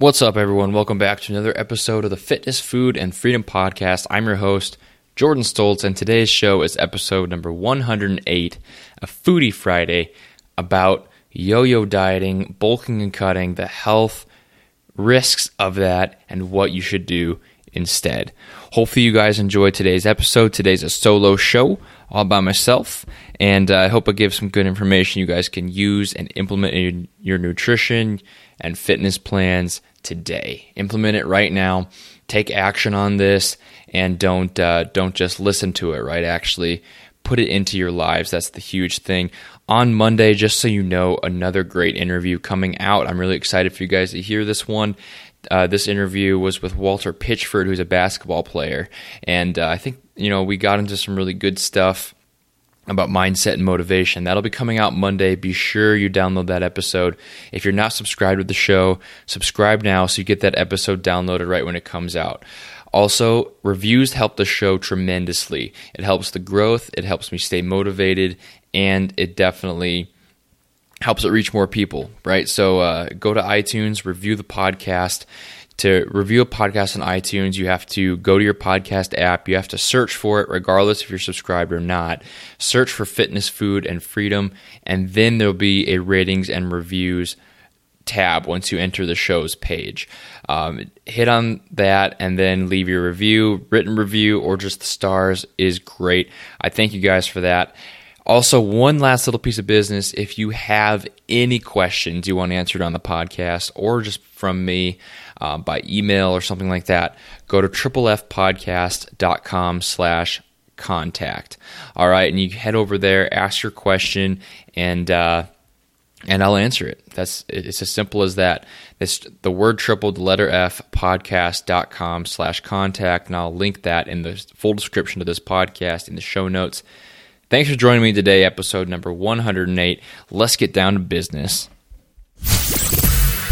What's up, everyone? Welcome back to another episode of the Fitness, Food, and Freedom Podcast. I'm your host, Jordan Stoltz, and today's show is episode number 108, a Foodie Friday about yo yo dieting, bulking and cutting, the health risks of that, and what you should do instead. Hopefully, you guys enjoyed today's episode. Today's a solo show all by myself, and uh, I hope I give some good information you guys can use and implement in your nutrition and fitness plans today. Implement it right now. Take action on this, and don't uh, don't just listen to it. Right, actually put it into your lives. That's the huge thing. On Monday, just so you know, another great interview coming out. I'm really excited for you guys to hear this one. Uh, this interview was with Walter Pitchford, who's a basketball player, and uh, I think you know we got into some really good stuff about mindset and motivation. That'll be coming out Monday. Be sure you download that episode. If you're not subscribed to the show, subscribe now so you get that episode downloaded right when it comes out. Also, reviews help the show tremendously. It helps the growth, it helps me stay motivated, and it definitely helps it reach more people, right? So uh, go to iTunes, review the podcast. To review a podcast on iTunes, you have to go to your podcast app. You have to search for it, regardless if you're subscribed or not. Search for fitness, food, and freedom, and then there'll be a ratings and reviews tab once you enter the show's page. Um, hit on that and then leave your review, written review, or just the stars is great. I thank you guys for that. Also, one last little piece of business. If you have any questions you want answered on the podcast or just from me uh, by email or something like that, go to triplefpodcast.com slash contact. All right, and you head over there, ask your question, and uh, and I'll answer it. That's it's as simple as that. It's the word triple, the letter F, podcast.com slash contact, and I'll link that in the full description of this podcast in the show notes. Thanks for joining me today, episode number 108. Let's get down to business.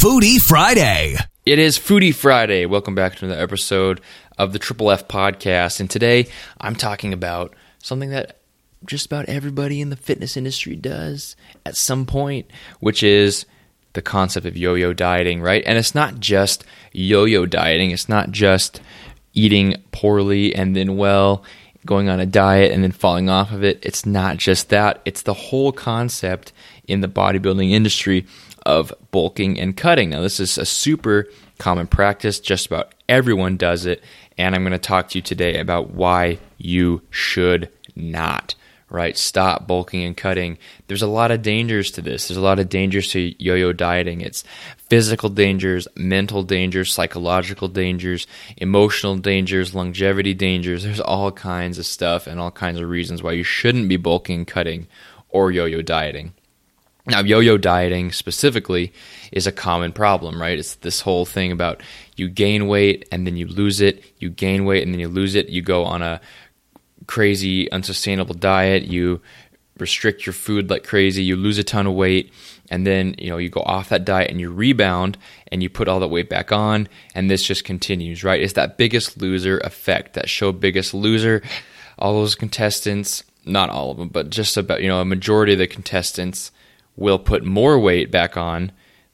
Foodie Friday. It is Foodie Friday. Welcome back to another episode of the Triple F podcast. And today I'm talking about something that just about everybody in the fitness industry does at some point, which is the concept of yo yo dieting, right? And it's not just yo yo dieting, it's not just eating poorly and then well, going on a diet and then falling off of it. It's not just that, it's the whole concept in the bodybuilding industry of bulking and cutting. Now, this is a super common practice, just about everyone does it, and I'm going to talk to you today about why you should not. Right, stop bulking and cutting. There's a lot of dangers to this. There's a lot of dangers to yo yo dieting. It's physical dangers, mental dangers, psychological dangers, emotional dangers, longevity dangers. There's all kinds of stuff and all kinds of reasons why you shouldn't be bulking, and cutting, or yo yo dieting. Now, yo yo dieting specifically is a common problem, right? It's this whole thing about you gain weight and then you lose it, you gain weight and then you lose it, you go on a crazy, unsustainable diet, you restrict your food like crazy, you lose a ton of weight, and then you know you go off that diet and you rebound and you put all that weight back on, and this just continues, right? It's that biggest loser effect, that show biggest loser. All those contestants, not all of them, but just about you know a majority of the contestants will put more weight back on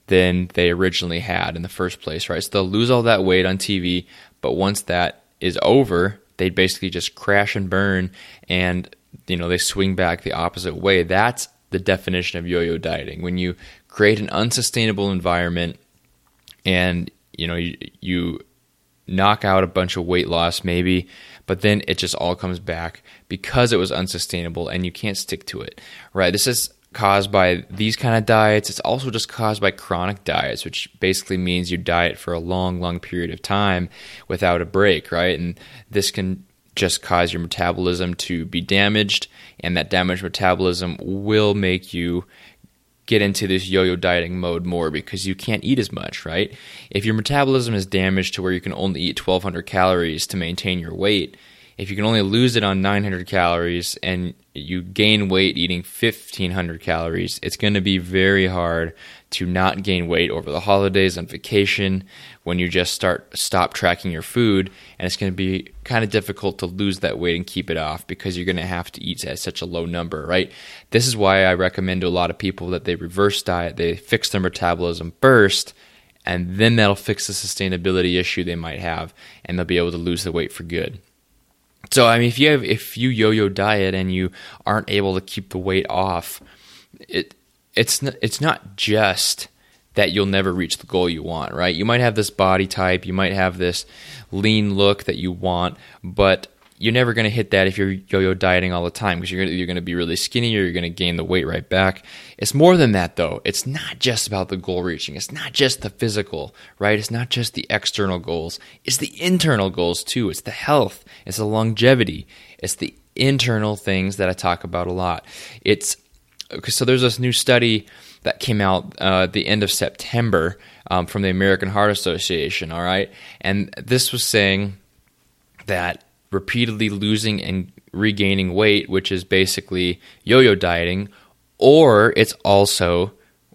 than they originally had in the first place, right? So they'll lose all that weight on TV, but once that is over, they basically just crash and burn and you know, they swing back the opposite way. That's the definition of yo-yo dieting. When you create an unsustainable environment and you know, you, you knock out a bunch of weight loss maybe, but then it just all comes back because it was unsustainable and you can't stick to it. Right? This is caused by these kind of diets. It's also just caused by chronic diets, which basically means you diet for a long, long period of time without a break, right? And this can just cause your metabolism to be damaged, and that damaged metabolism will make you get into this yo-yo dieting mode more because you can't eat as much, right? If your metabolism is damaged to where you can only eat 1200 calories to maintain your weight, if you can only lose it on 900 calories and you gain weight eating 1500 calories, it's going to be very hard to not gain weight over the holidays on vacation when you just start stop tracking your food and it's going to be kind of difficult to lose that weight and keep it off because you're going to have to eat at such a low number, right? This is why I recommend to a lot of people that they reverse diet, they fix their metabolism first and then that'll fix the sustainability issue they might have and they'll be able to lose the weight for good. So I mean, if you have if you yo-yo diet and you aren't able to keep the weight off, it it's not, it's not just that you'll never reach the goal you want, right? You might have this body type, you might have this lean look that you want, but you're never going to hit that if you're yo-yo dieting all the time because you're gonna, you're going to be really skinny or you're going to gain the weight right back. It's more than that though. It's not just about the goal reaching. It's not just the physical, right? It's not just the external goals. It's the internal goals too. It's the health. It's the longevity. It's the internal things that I talk about a lot. It's so there's this new study that came out uh, at the end of September um, from the American Heart Association. All right, and this was saying that repeatedly losing and regaining weight, which is basically yo yo dieting, or it's also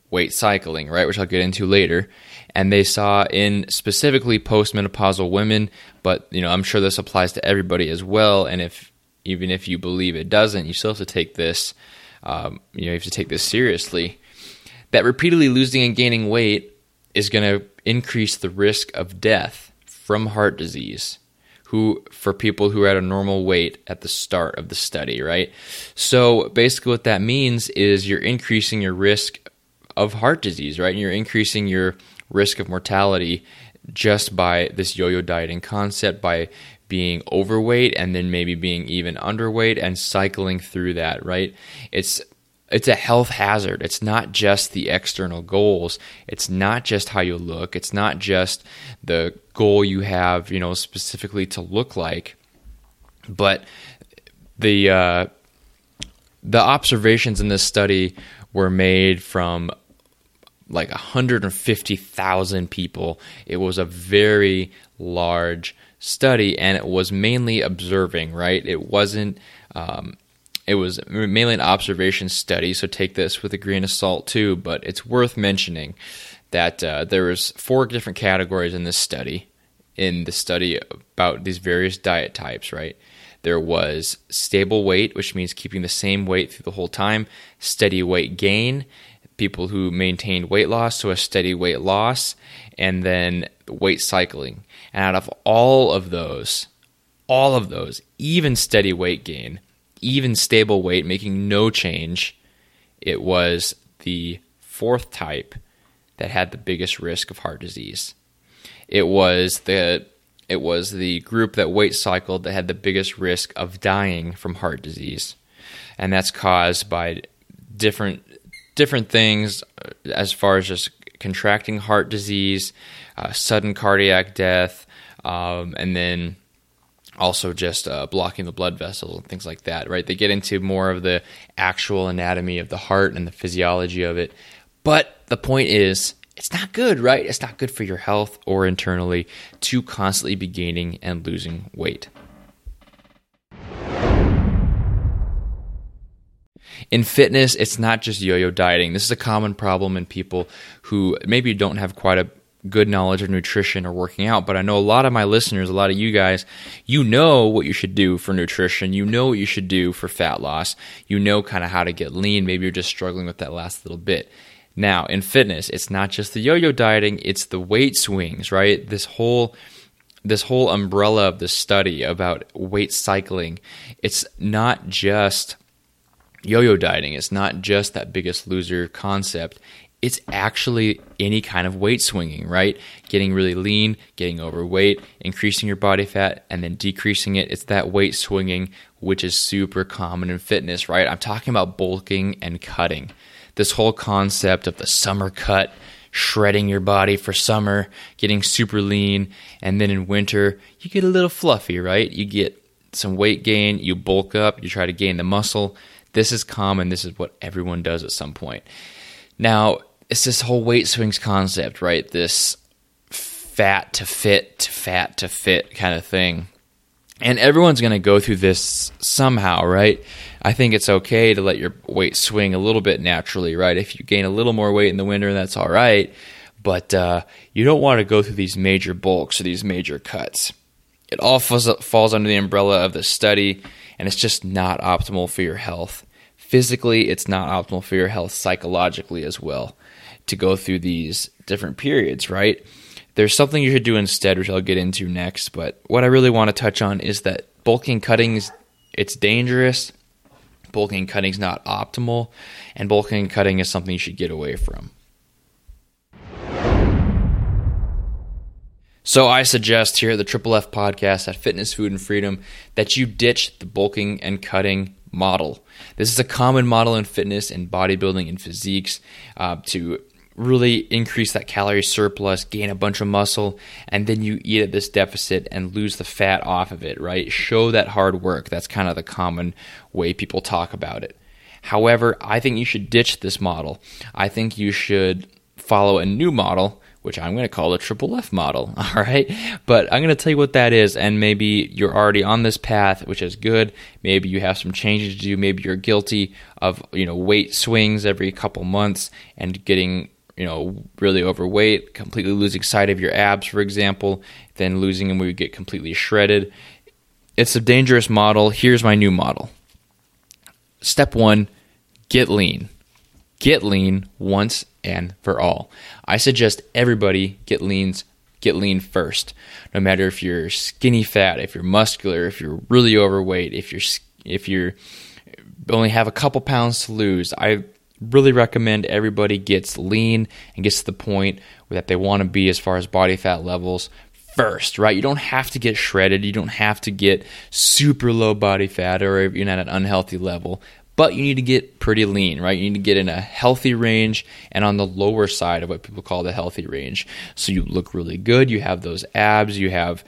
weight cycling, right? Which I'll get into later. And they saw in specifically postmenopausal women, but you know, I'm sure this applies to everybody as well. And if even if you believe it doesn't, you still have to take this, um, you know, you have to take this seriously. That repeatedly losing and gaining weight is going to increase the risk of death from heart disease who for people who are at a normal weight at the start of the study, right? So basically what that means is you're increasing your risk of heart disease, right? And you're increasing your risk of mortality just by this yo-yo dieting concept by being overweight and then maybe being even underweight and cycling through that, right? It's it's a health hazard. It's not just the external goals. It's not just how you look. It's not just the goal you have, you know, specifically to look like. But the uh, the observations in this study were made from like 150,000 people. It was a very large study, and it was mainly observing. Right? It wasn't. Um, it was mainly an observation study, so take this with a grain of salt too. But it's worth mentioning that uh, there was four different categories in this study. In the study about these various diet types, right? There was stable weight, which means keeping the same weight through the whole time. Steady weight gain, people who maintained weight loss, so a steady weight loss, and then weight cycling. And out of all of those, all of those, even steady weight gain, even stable weight, making no change, it was the fourth type that had the biggest risk of heart disease. It was the it was the group that weight cycled that had the biggest risk of dying from heart disease. And that's caused by different different things uh, as far as just contracting heart disease, uh, sudden cardiac death, um, and then also just uh, blocking the blood vessels and things like that, right? They get into more of the actual anatomy of the heart and the physiology of it. But the point is, it's not good, right? It's not good for your health or internally to constantly be gaining and losing weight. In fitness, it's not just yo yo dieting. This is a common problem in people who maybe don't have quite a good knowledge of nutrition or working out, but I know a lot of my listeners, a lot of you guys, you know what you should do for nutrition. You know what you should do for fat loss. You know kind of how to get lean. Maybe you're just struggling with that last little bit. Now, in fitness, it's not just the yo-yo dieting, it's the weight swings, right? This whole this whole umbrella of the study about weight cycling. It's not just yo-yo dieting. It's not just that biggest loser concept it's actually any kind of weight swinging, right? Getting really lean, getting overweight, increasing your body fat, and then decreasing it. It's that weight swinging, which is super common in fitness, right? I'm talking about bulking and cutting. This whole concept of the summer cut, shredding your body for summer, getting super lean, and then in winter, you get a little fluffy, right? You get some weight gain, you bulk up, you try to gain the muscle. This is common. This is what everyone does at some point. Now, it's this whole weight swings concept, right? This fat to fit to fat to fit kind of thing. And everyone's going to go through this somehow, right? I think it's okay to let your weight swing a little bit naturally, right? If you gain a little more weight in the winter, that's all right. But uh, you don't want to go through these major bulks or these major cuts. It all falls, falls under the umbrella of the study, and it's just not optimal for your health. Physically, it's not optimal for your health psychologically as well to go through these different periods, right? There's something you should do instead, which I'll get into next. But what I really want to touch on is that bulking cutting is it's dangerous. Bulking cutting is not optimal, and bulking cutting is something you should get away from. So I suggest here at the Triple F podcast at Fitness, Food, and Freedom that you ditch the bulking and cutting model. This is a common model in fitness and bodybuilding and physiques uh, to really increase that calorie surplus, gain a bunch of muscle, and then you eat at this deficit and lose the fat off of it, right? Show that hard work. That's kind of the common way people talk about it. However, I think you should ditch this model. I think you should follow a new model which I'm going to call the triple F model. All right. But I'm going to tell you what that is. And maybe you're already on this path, which is good. Maybe you have some changes to do. Maybe you're guilty of, you know, weight swings every couple months and getting, you know, really overweight, completely losing sight of your abs, for example, then losing them where you get completely shredded. It's a dangerous model. Here's my new model. Step one, get lean. Get lean once and for all. I suggest everybody get leans get lean first. No matter if you're skinny fat, if you're muscular, if you're really overweight, if you're if you're only have a couple pounds to lose, I really recommend everybody gets lean and gets to the point that they want to be as far as body fat levels first, right? You don't have to get shredded. You don't have to get super low body fat or you're not at an unhealthy level but you need to get pretty lean, right? You need to get in a healthy range and on the lower side of what people call the healthy range. So you look really good, you have those abs, you have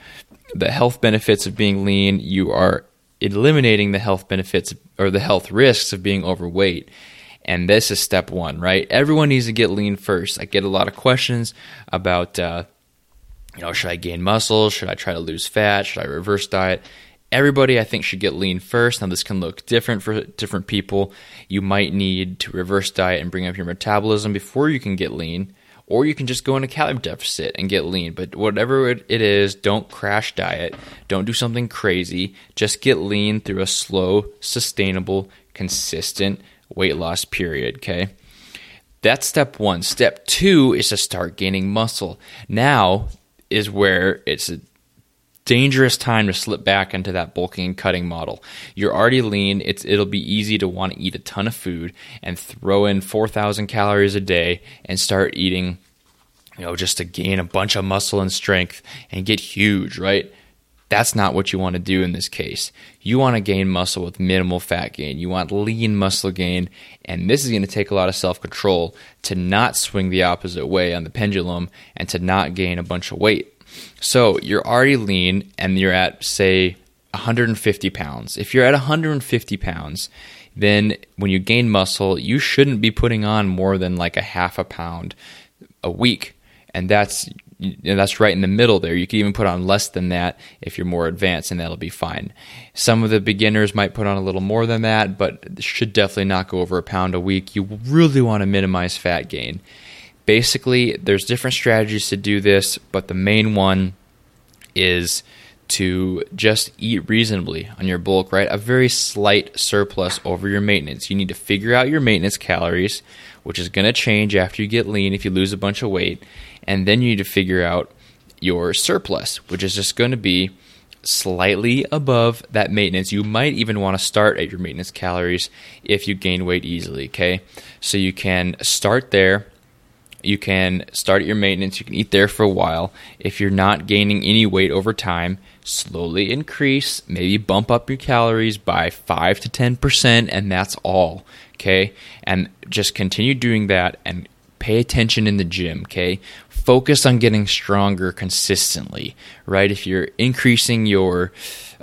the health benefits of being lean, you are eliminating the health benefits or the health risks of being overweight. And this is step one, right? Everyone needs to get lean first. I get a lot of questions about, uh, you know, should I gain muscle? Should I try to lose fat? Should I reverse diet? everybody I think should get lean first. Now this can look different for different people. You might need to reverse diet and bring up your metabolism before you can get lean, or you can just go in a calorie deficit and get lean. But whatever it is, don't crash diet. Don't do something crazy. Just get lean through a slow, sustainable, consistent weight loss period, okay? That's step 1. Step 2 is to start gaining muscle. Now is where it's a dangerous time to slip back into that bulking and cutting model. You're already lean. It's it'll be easy to want to eat a ton of food and throw in 4,000 calories a day and start eating, you know, just to gain a bunch of muscle and strength and get huge, right? That's not what you want to do in this case. You want to gain muscle with minimal fat gain. You want lean muscle gain. And this is going to take a lot of self control to not swing the opposite way on the pendulum and to not gain a bunch of weight. So you're already lean and you're at, say, 150 pounds. If you're at 150 pounds, then when you gain muscle, you shouldn't be putting on more than like a half a pound a week. And that's that's right in the middle there. You can even put on less than that if you're more advanced, and that'll be fine. Some of the beginners might put on a little more than that, but should definitely not go over a pound a week. You really want to minimize fat gain. Basically, there's different strategies to do this, but the main one is to just eat reasonably on your bulk, right? A very slight surplus over your maintenance. You need to figure out your maintenance calories, which is going to change after you get lean if you lose a bunch of weight. And then you need to figure out your surplus, which is just going to be slightly above that maintenance. You might even want to start at your maintenance calories if you gain weight easily, okay? So you can start there you can start at your maintenance. You can eat there for a while. If you're not gaining any weight over time, slowly increase, maybe bump up your calories by 5 to 10%, and that's all. Okay? And just continue doing that and Pay attention in the gym, okay? Focus on getting stronger consistently, right? If you're increasing your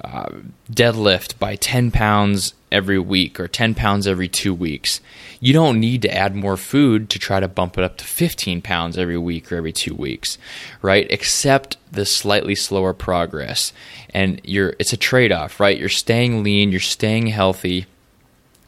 uh, deadlift by 10 pounds every week or 10 pounds every two weeks, you don't need to add more food to try to bump it up to 15 pounds every week or every two weeks, right? Accept the slightly slower progress. And you're, it's a trade off, right? You're staying lean, you're staying healthy,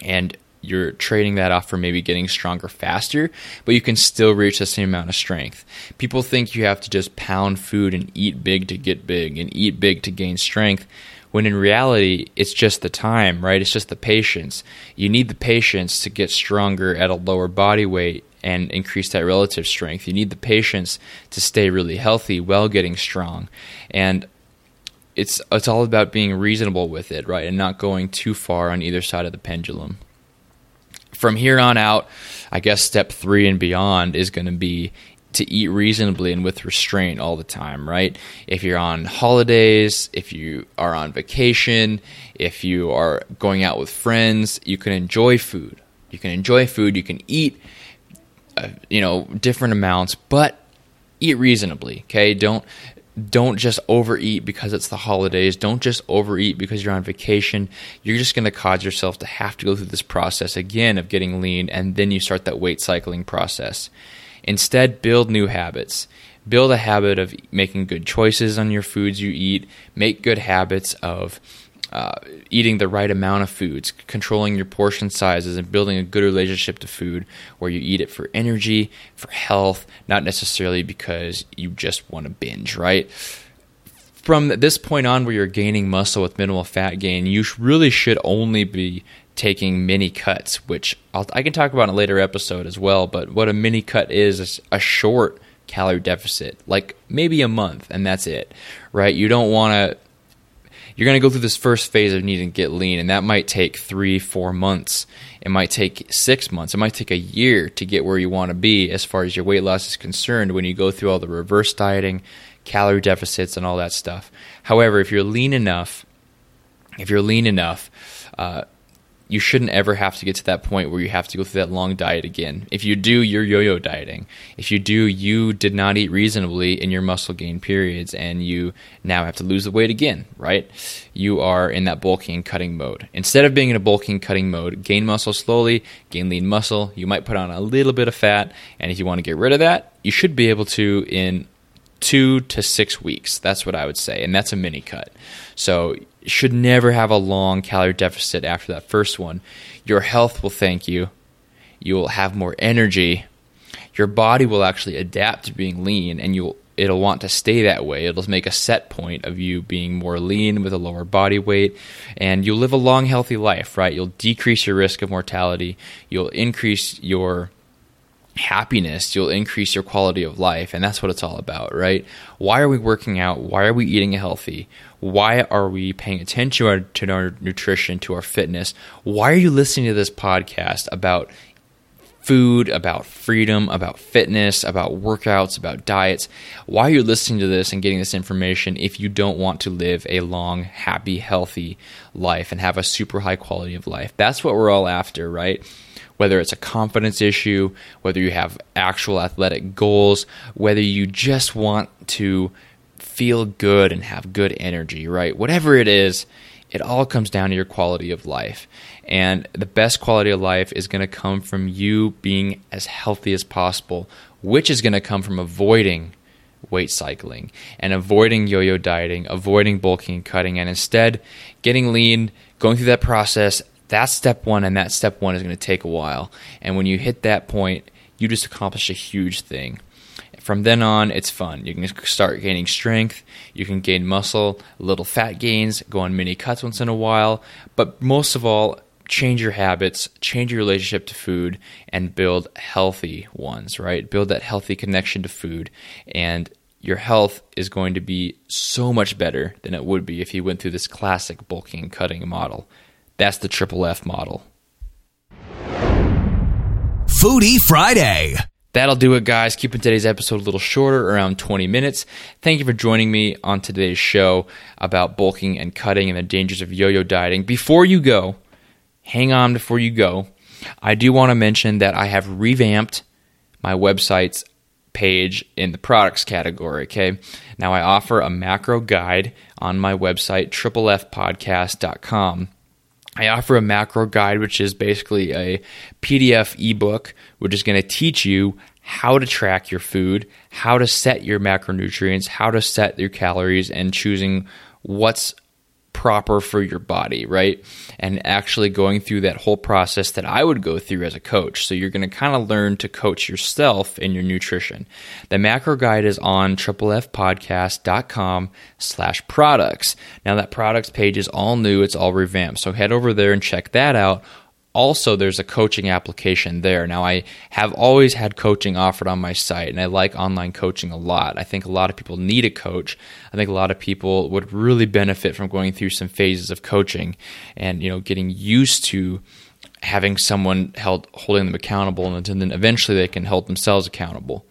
and you're trading that off for maybe getting stronger faster, but you can still reach the same amount of strength. People think you have to just pound food and eat big to get big and eat big to gain strength when in reality it's just the time, right? It's just the patience. You need the patience to get stronger at a lower body weight and increase that relative strength. You need the patience to stay really healthy while getting strong. And it's it's all about being reasonable with it, right? And not going too far on either side of the pendulum. From here on out, I guess step 3 and beyond is going to be to eat reasonably and with restraint all the time, right? If you're on holidays, if you are on vacation, if you are going out with friends, you can enjoy food. You can enjoy food, you can eat uh, you know, different amounts, but eat reasonably, okay? Don't don't just overeat because it's the holidays. Don't just overeat because you're on vacation. You're just going to cause yourself to have to go through this process again of getting lean, and then you start that weight cycling process. Instead, build new habits. Build a habit of making good choices on your foods you eat. Make good habits of uh, eating the right amount of foods, controlling your portion sizes, and building a good relationship to food where you eat it for energy, for health, not necessarily because you just want to binge, right? From this point on, where you're gaining muscle with minimal fat gain, you really should only be taking mini cuts, which I'll, i can talk about in a later episode as well. But what a mini cut is, is a short calorie deficit, like maybe a month, and that's it, right? You don't want to. You're going to go through this first phase of needing to get lean, and that might take three, four months. It might take six months. It might take a year to get where you want to be as far as your weight loss is concerned when you go through all the reverse dieting, calorie deficits, and all that stuff. However, if you're lean enough, if you're lean enough, uh, you shouldn't ever have to get to that point where you have to go through that long diet again. If you do, you're yo yo dieting. If you do, you did not eat reasonably in your muscle gain periods and you now have to lose the weight again, right? You are in that bulking and cutting mode. Instead of being in a bulking cutting mode, gain muscle slowly, gain lean muscle. You might put on a little bit of fat, and if you want to get rid of that, you should be able to in two to six weeks. That's what I would say, and that's a mini cut. So should never have a long calorie deficit after that first one. Your health will thank you. You will have more energy. Your body will actually adapt to being lean and you'll it'll want to stay that way. It'll make a set point of you being more lean with a lower body weight and you'll live a long healthy life, right? You'll decrease your risk of mortality. You'll increase your happiness, you'll increase your quality of life. And that's what it's all about, right? Why are we working out? Why are we eating healthy? Why are we paying attention to our, nutrition, to our fitness? Why are you listening to this podcast about food, about freedom, about fitness, about workouts, about diets? Why are you listening to this and getting this information if you don't want to live a long, happy, healthy life and have a super high quality of life? That's what we're all after, right? Whether it's a confidence issue, whether you have actual athletic goals, whether you just want to feel good and have good energy, right? Whatever it is, it all comes down to your quality of life. And the best quality of life is going to come from you being as healthy as possible, which is going to come from avoiding weight cycling and avoiding yo yo dieting, avoiding bulking and cutting, and instead getting lean, going through that process, that's step one, and that step one is going to take a while. And when you hit that point, you just accomplish a huge thing. From then on, it's fun. You can start gaining strength, you can gain muscle, little fat gains, go on mini cuts once in a while, but most of all, change your habits, change your relationship to food, and build healthy ones, right? Build that healthy connection to food, and your health is going to be so much better than it would be if you went through this classic bulking cutting model. That's the triple F model. Foodie Friday. That'll do it, guys. Keeping today's episode a little shorter, around 20 minutes. Thank you for joining me on today's show about bulking and cutting and the dangers of yo yo dieting. Before you go, hang on before you go. I do want to mention that I have revamped my website's page in the products category. Okay. Now I offer a macro guide on my website, triplefpodcast.com. I offer a macro guide, which is basically a PDF ebook, which is going to teach you how to track your food, how to set your macronutrients, how to set your calories, and choosing what's proper for your body, right? And actually going through that whole process that I would go through as a coach. So you're going to kind of learn to coach yourself in your nutrition. The macro guide is on triplefpodcast.com slash products. Now that products page is all new. It's all revamped. So head over there and check that out also there's a coaching application there. Now i have always had coaching offered on my site and i like online coaching a lot. I think a lot of people need a coach. I think a lot of people would really benefit from going through some phases of coaching and you know getting used to having someone held holding them accountable and then eventually they can hold themselves accountable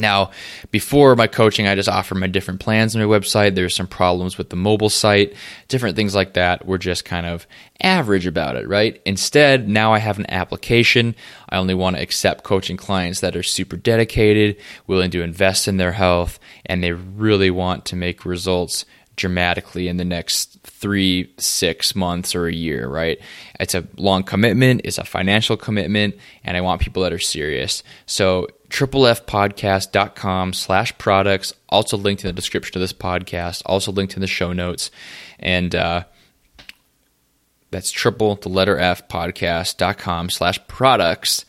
now, before my coaching, I just offered my different plans on my website. There's some problems with the mobile site, different things like that. We're just kind of average about it, right? Instead, now I have an application. I only want to accept coaching clients that are super dedicated, willing to invest in their health, and they really want to make results dramatically in the next three, six months, or a year, right? It's a long commitment, it's a financial commitment, and I want people that are serious. So triplefpodcast.com slash products, also linked in the description of this podcast, also linked in the show notes. And uh, that's triple the letter F podcast.com slash products.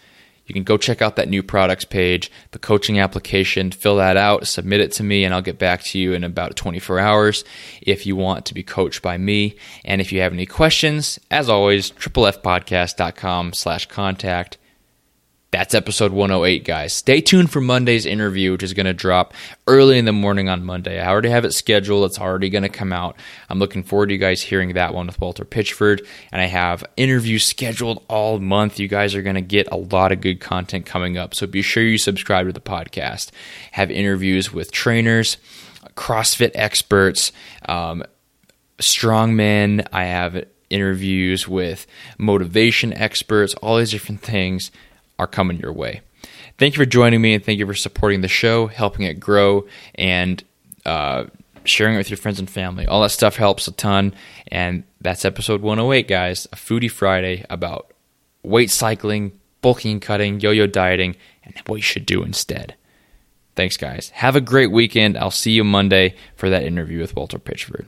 You can go check out that new products page, the coaching application, fill that out, submit it to me, and I'll get back to you in about 24 hours if you want to be coached by me. And if you have any questions, as always, triplefpodcast.com slash contact. That's episode 108, guys. Stay tuned for Monday's interview, which is going to drop early in the morning on Monday. I already have it scheduled. It's already going to come out. I'm looking forward to you guys hearing that one with Walter Pitchford. And I have interviews scheduled all month. You guys are going to get a lot of good content coming up. So be sure you subscribe to the podcast. Have interviews with trainers, CrossFit experts, um, strongmen. I have interviews with motivation experts, all these different things are coming your way. Thank you for joining me and thank you for supporting the show, helping it grow, and uh, sharing it with your friends and family. All that stuff helps a ton. And that's episode 108, guys. A Foodie Friday about weight cycling, bulking cutting, yo yo dieting, and what you should do instead. Thanks, guys. Have a great weekend. I'll see you Monday for that interview with Walter Pitchford.